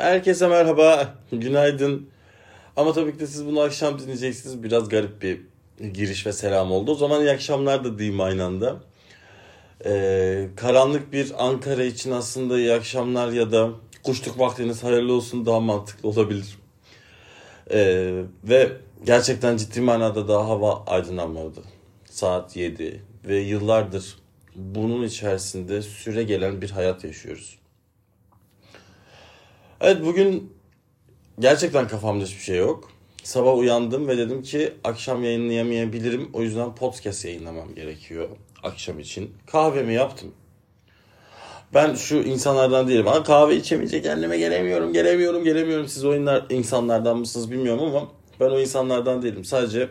Herkese merhaba, günaydın. Ama tabii ki de siz bunu akşam dinleyeceksiniz. Biraz garip bir giriş ve selam oldu. O zaman iyi akşamlar da diyeyim aynı anda. Ee, karanlık bir Ankara için aslında iyi akşamlar ya da kuşluk vaktiniz hayırlı olsun daha mantıklı olabilir. Ee, ve gerçekten ciddi manada daha hava aydınlanmadı. Saat 7 ve yıllardır bunun içerisinde süre gelen bir hayat yaşıyoruz. Evet bugün gerçekten kafamda hiçbir şey yok. Sabah uyandım ve dedim ki akşam yayınlayamayabilirim. O yüzden podcast yayınlamam gerekiyor akşam için. Kahvemi yaptım. Ben şu insanlardan değilim. Ha, kahve içemeyecek kendime gelemiyorum, gelemiyorum, gelemiyorum. Siz o insanlardan mısınız bilmiyorum ama ben o insanlardan değilim. Sadece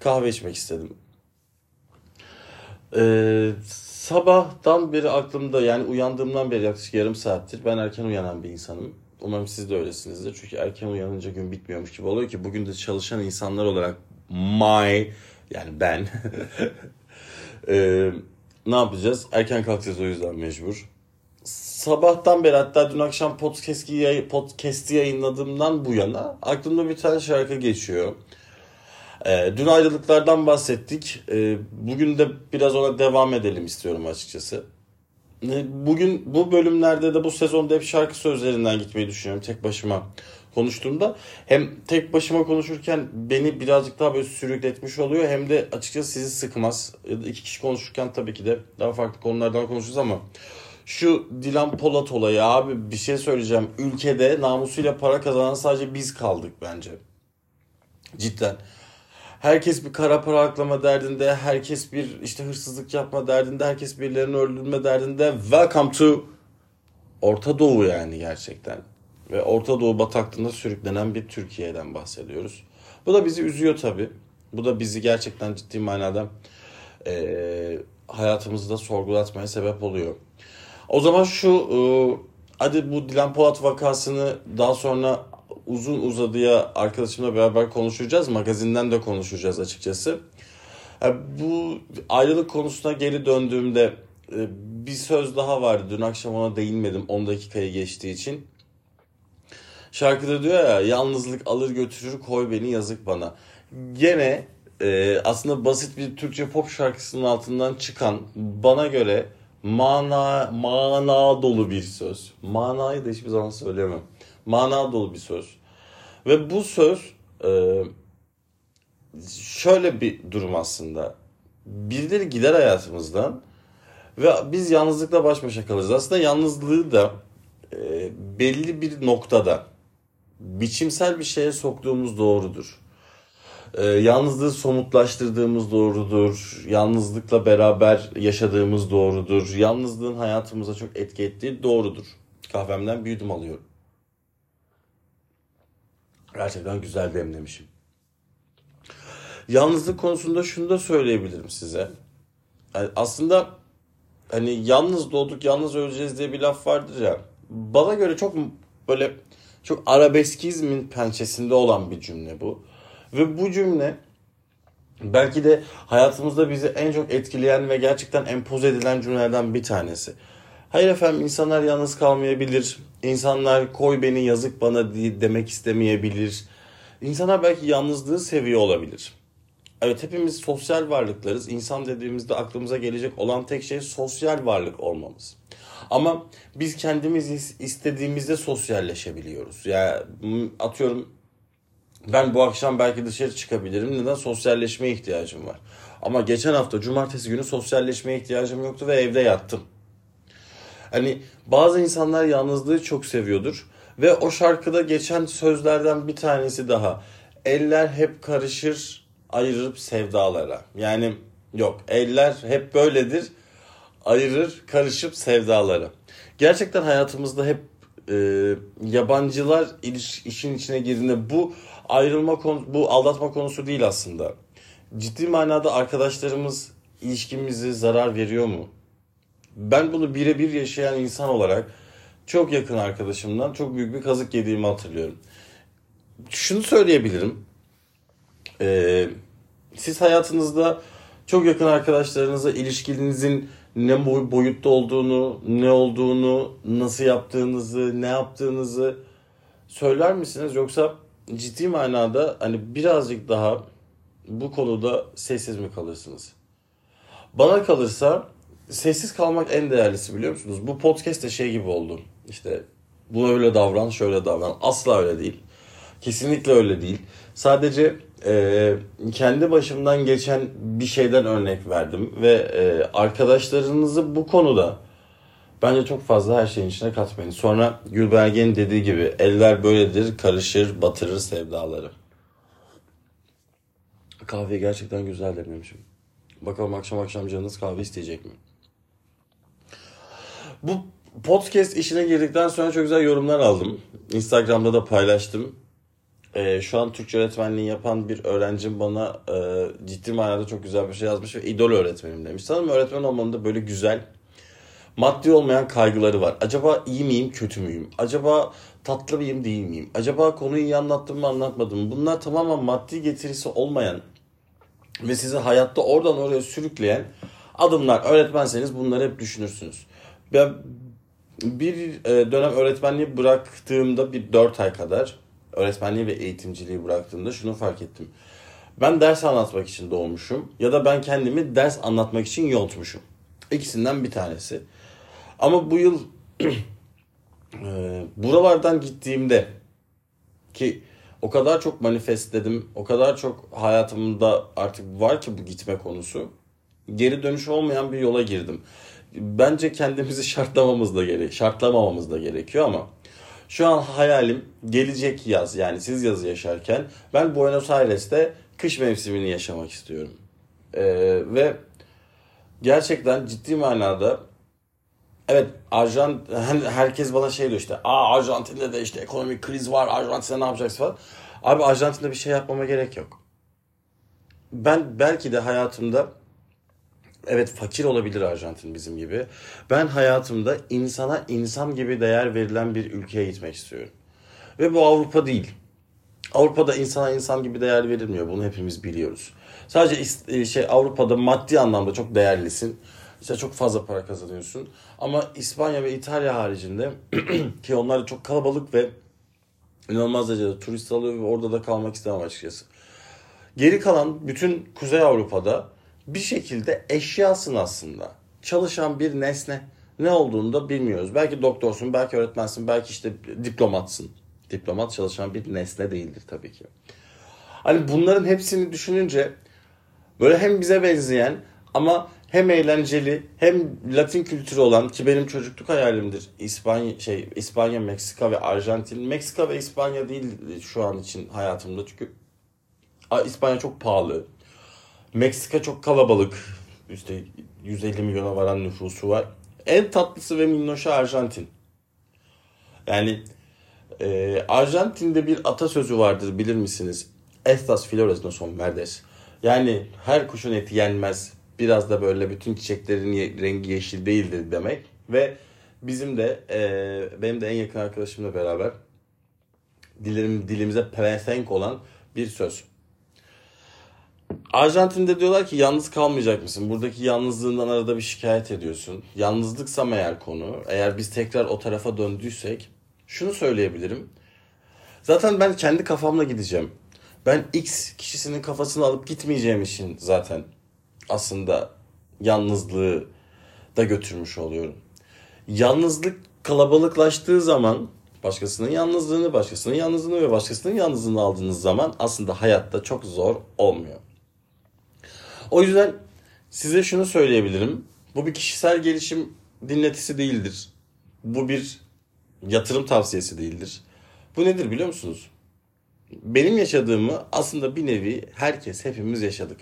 kahve içmek istedim. Ee, sabahtan beri aklımda yani uyandığımdan beri yaklaşık yarım saattir ben erken uyanan bir insanım. Umarım siz de öylesinizdir. Çünkü erken uyanınca gün bitmiyormuş gibi oluyor ki bugün de çalışan insanlar olarak my yani ben ee, ne yapacağız? Erken kalkacağız o yüzden mecbur. Sabahtan beri hatta dün akşam podcast'i podcast'i yayınladığımdan bu yana aklımda bir tane şarkı geçiyor. Ee, dün ayrılıklardan bahsettik. Ee, bugün de biraz ona devam edelim istiyorum açıkçası. Ee, bugün bu bölümlerde de bu sezonda hep şarkı sözlerinden gitmeyi düşünüyorum tek başıma konuştuğumda. Hem tek başıma konuşurken beni birazcık daha böyle sürükletmiş oluyor hem de açıkçası sizi sıkmaz. Ya da iki kişi konuşurken tabii ki de daha farklı konulardan konuşuruz ama şu Dilan Polat olayı abi bir şey söyleyeceğim. Ülkede namusuyla para kazanan sadece biz kaldık bence. Cidden. Herkes bir kara para aklama derdinde, herkes bir işte hırsızlık yapma derdinde, herkes birilerini öldürme derdinde. Welcome to Orta Doğu yani gerçekten. Ve Orta Doğu bataklığında sürüklenen bir Türkiye'den bahsediyoruz. Bu da bizi üzüyor tabii. Bu da bizi gerçekten ciddi manada e, hayatımızda sorgulatmaya sebep oluyor. O zaman şu e, hadi bu Dilan Polat vakasını daha sonra uzun uzadıya arkadaşımla beraber konuşacağız. Magazinden de konuşacağız açıkçası. Bu ayrılık konusuna geri döndüğümde e, bir söz daha vardı. Dün akşam ona değinmedim 10 dakikayı geçtiği için. Şarkıda diyor ya yalnızlık alır götürür koy beni yazık bana. Gene e, aslında basit bir Türkçe pop şarkısının altından çıkan bana göre mana mana dolu bir söz. Manayı da hiçbir zaman söyleyemem. Mana dolu bir söz. Ve bu söz e, şöyle bir durum aslında. Birileri gider hayatımızdan ve biz yalnızlıkla baş başa kalırız. Aslında yalnızlığı da e, belli bir noktada biçimsel bir şeye soktuğumuz doğrudur. E, yalnızlığı somutlaştırdığımız doğrudur. Yalnızlıkla beraber yaşadığımız doğrudur. Yalnızlığın hayatımıza çok etki ettiği doğrudur. Kahvemden bir yudum alıyorum. Gerçekten güzel demlemişim. Yalnızlık konusunda şunu da söyleyebilirim size. Yani aslında hani yalnız doğduk yalnız öleceğiz diye bir laf vardır ya. Bana göre çok böyle çok arabeskizmin pençesinde olan bir cümle bu. Ve bu cümle belki de hayatımızda bizi en çok etkileyen ve gerçekten empoze edilen cümlelerden bir tanesi. Hayır efendim insanlar yalnız kalmayabilir. İnsanlar koy beni yazık bana diye demek istemeyebilir. İnsanlar belki yalnızlığı seviyor olabilir. Evet hepimiz sosyal varlıklarız. İnsan dediğimizde aklımıza gelecek olan tek şey sosyal varlık olmamız. Ama biz kendimiz istediğimizde sosyalleşebiliyoruz. Yani atıyorum ben bu akşam belki dışarı çıkabilirim. Neden? Sosyalleşmeye ihtiyacım var. Ama geçen hafta cumartesi günü sosyalleşmeye ihtiyacım yoktu ve evde yattım. Hani bazı insanlar yalnızlığı çok seviyordur. Ve o şarkıda geçen sözlerden bir tanesi daha. Eller hep karışır ayırıp sevdalara. Yani yok eller hep böyledir ayırır karışıp sevdalara. Gerçekten hayatımızda hep e, yabancılar iliş, işin içine girdiğinde bu ayrılma konu, bu aldatma konusu değil aslında. Ciddi manada arkadaşlarımız ilişkimizi zarar veriyor mu? Ben bunu birebir yaşayan insan olarak çok yakın arkadaşımdan çok büyük bir kazık yediğimi hatırlıyorum. Şunu söyleyebilirim. Ee, siz hayatınızda çok yakın arkadaşlarınıza ilişkinizin ne boy, boyutta olduğunu, ne olduğunu, nasıl yaptığınızı, ne yaptığınızı söyler misiniz? Yoksa ciddi manada hani birazcık daha bu konuda sessiz mi kalırsınız? Bana kalırsa sessiz kalmak en değerlisi biliyor musunuz? Bu podcast de şey gibi oldu. İşte bu öyle davran, şöyle davran. Asla öyle değil. Kesinlikle öyle değil. Sadece e, kendi başımdan geçen bir şeyden örnek verdim ve e, arkadaşlarınızı bu konuda bence çok fazla her şeyin içine katmayın. Sonra Gülbergen'in dediği gibi eller böyledir, karışır, batırır sevdaları. Kahve gerçekten güzel dememişim. Bakalım akşam akşam canınız kahve isteyecek mi? Bu podcast işine girdikten sonra çok güzel yorumlar aldım. Instagram'da da paylaştım. Ee, şu an Türkçe öğretmenliği yapan bir öğrencim bana e, ciddi manada çok güzel bir şey yazmış ve idol öğretmenim demiş. Sanırım öğretmen olmanın da böyle güzel maddi olmayan kaygıları var. Acaba iyi miyim, kötü müyüm? Acaba tatlı mıyım, değil miyim? Acaba konuyu iyi anlattım mı, anlatmadım mı? Bunlar tamamen maddi getirisi olmayan ve sizi hayatta oradan oraya sürükleyen adımlar. Öğretmenseniz bunları hep düşünürsünüz. Ben bir e, dönem öğretmenliği bıraktığımda bir 4 ay kadar öğretmenliği ve eğitimciliği bıraktığımda şunu fark ettim. Ben ders anlatmak için doğmuşum ya da ben kendimi ders anlatmak için yontmuşum. İkisinden bir tanesi. Ama bu yıl e, buralardan gittiğimde ki o kadar çok manifestledim, o kadar çok hayatımda artık var ki bu gitme konusu. Geri dönüş olmayan bir yola girdim. Bence kendimizi şartlamamız da gerek, şartlamamamız da gerekiyor ama şu an hayalim gelecek yaz yani siz yazı yaşarken ben Buenos Aires'te kış mevsimini yaşamak istiyorum. Ee, ve gerçekten ciddi manada evet Arjant herkes bana şey diyor işte aa Arjantin'de de işte ekonomik kriz var Arjantin'de ne yapacaksın falan. Abi Arjantin'de bir şey yapmama gerek yok. Ben belki de hayatımda evet fakir olabilir Arjantin bizim gibi. Ben hayatımda insana insan gibi değer verilen bir ülkeye gitmek istiyorum. Ve bu Avrupa değil. Avrupa'da insana insan gibi değer verilmiyor. Bunu hepimiz biliyoruz. Sadece şey Avrupa'da maddi anlamda çok değerlisin. İşte çok fazla para kazanıyorsun. Ama İspanya ve İtalya haricinde ki onlar da çok kalabalık ve inanılmaz derecede turist alıyor ve orada da kalmak istemem açıkçası. Geri kalan bütün Kuzey Avrupa'da bir şekilde eşyasın aslında. Çalışan bir nesne. Ne olduğunu da bilmiyoruz. Belki doktorsun, belki öğretmensin, belki işte diplomatsın. Diplomat çalışan bir nesne değildir tabii ki. Hani bunların hepsini düşününce böyle hem bize benzeyen ama hem eğlenceli hem Latin kültürü olan ki benim çocukluk hayalimdir. İspanya şey İspanya, Meksika ve Arjantin. Meksika ve İspanya değil şu an için hayatımda çünkü İspanya çok pahalı. Meksika çok kalabalık. İşte 150 milyona varan nüfusu var. En tatlısı ve minnoşu Arjantin. Yani e, Arjantin'de bir atasözü vardır bilir misiniz? Estas flores no son verdes. Yani her kuşun eti yenmez. Biraz da böyle bütün çiçeklerin rengi yeşil değildir demek. Ve bizim de e, benim de en yakın arkadaşımla beraber dilim, dilimize pelesenk olan bir söz. Arjantin'de diyorlar ki yalnız kalmayacak mısın? Buradaki yalnızlığından arada bir şikayet ediyorsun. Yalnızlıksam eğer konu, eğer biz tekrar o tarafa döndüysek şunu söyleyebilirim. Zaten ben kendi kafamla gideceğim. Ben X kişisinin kafasını alıp gitmeyeceğim için zaten aslında yalnızlığı da götürmüş oluyorum. Yalnızlık kalabalıklaştığı zaman başkasının yalnızlığını, başkasının yalnızlığını ve başkasının yalnızlığını aldığınız zaman aslında hayatta çok zor olmuyor. O yüzden size şunu söyleyebilirim. Bu bir kişisel gelişim dinletisi değildir. Bu bir yatırım tavsiyesi değildir. Bu nedir biliyor musunuz? Benim yaşadığımı aslında bir nevi herkes hepimiz yaşadık.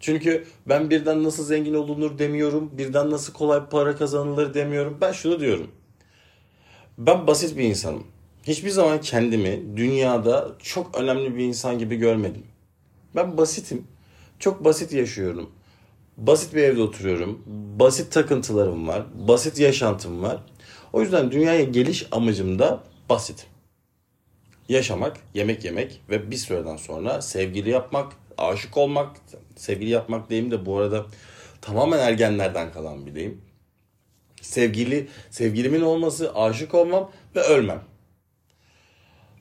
Çünkü ben birden nasıl zengin olunur demiyorum. Birden nasıl kolay para kazanılır demiyorum. Ben şunu diyorum. Ben basit bir insanım. Hiçbir zaman kendimi dünyada çok önemli bir insan gibi görmedim. Ben basitim. Çok basit yaşıyorum. Basit bir evde oturuyorum. Basit takıntılarım var. Basit yaşantım var. O yüzden dünyaya geliş amacım da basit. Yaşamak, yemek yemek ve bir süreden sonra sevgili yapmak, aşık olmak. Sevgili yapmak deyim de bu arada Tamamen ergenlerden kalan bir deyim. Sevgili, sevgilimin olması, aşık olmam ve ölmem.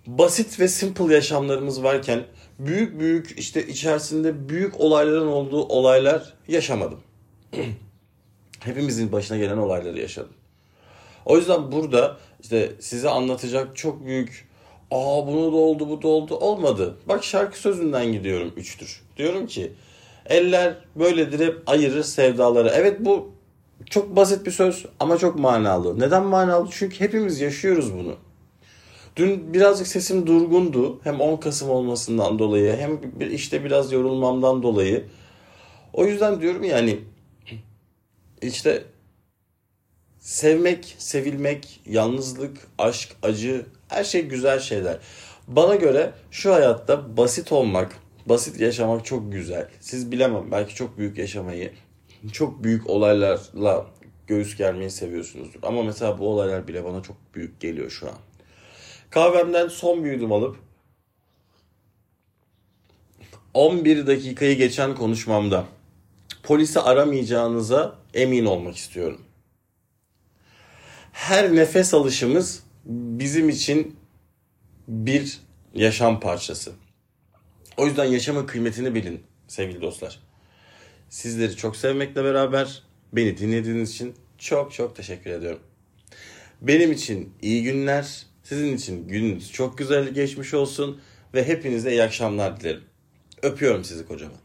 Basit ve simple yaşamlarımız varken büyük büyük işte içerisinde büyük olayların olduğu olaylar yaşamadım. Hepimizin başına gelen olayları yaşadım. O yüzden burada işte size anlatacak çok büyük aa bunu da oldu bu da oldu olmadı. Bak şarkı sözünden gidiyorum üçtür. Diyorum ki eller böyledir hep ayırır sevdaları. Evet bu çok basit bir söz ama çok manalı. Neden manalı? Çünkü hepimiz yaşıyoruz bunu. Dün birazcık sesim durgundu. Hem 10 Kasım olmasından dolayı hem işte biraz yorulmamdan dolayı. O yüzden diyorum yani işte sevmek, sevilmek, yalnızlık, aşk, acı her şey güzel şeyler. Bana göre şu hayatta basit olmak, basit yaşamak çok güzel. Siz bilemem belki çok büyük yaşamayı, çok büyük olaylarla göğüs germeyi seviyorsunuzdur. Ama mesela bu olaylar bile bana çok büyük geliyor şu an. Kahvemden son bir yudum alıp 11 dakikayı geçen konuşmamda polisi aramayacağınıza emin olmak istiyorum. Her nefes alışımız bizim için bir yaşam parçası. O yüzden yaşamın kıymetini bilin sevgili dostlar. Sizleri çok sevmekle beraber beni dinlediğiniz için çok çok teşekkür ediyorum. Benim için iyi günler, sizin için gününüz çok güzel geçmiş olsun ve hepinize iyi akşamlar dilerim. Öpüyorum sizi kocaman.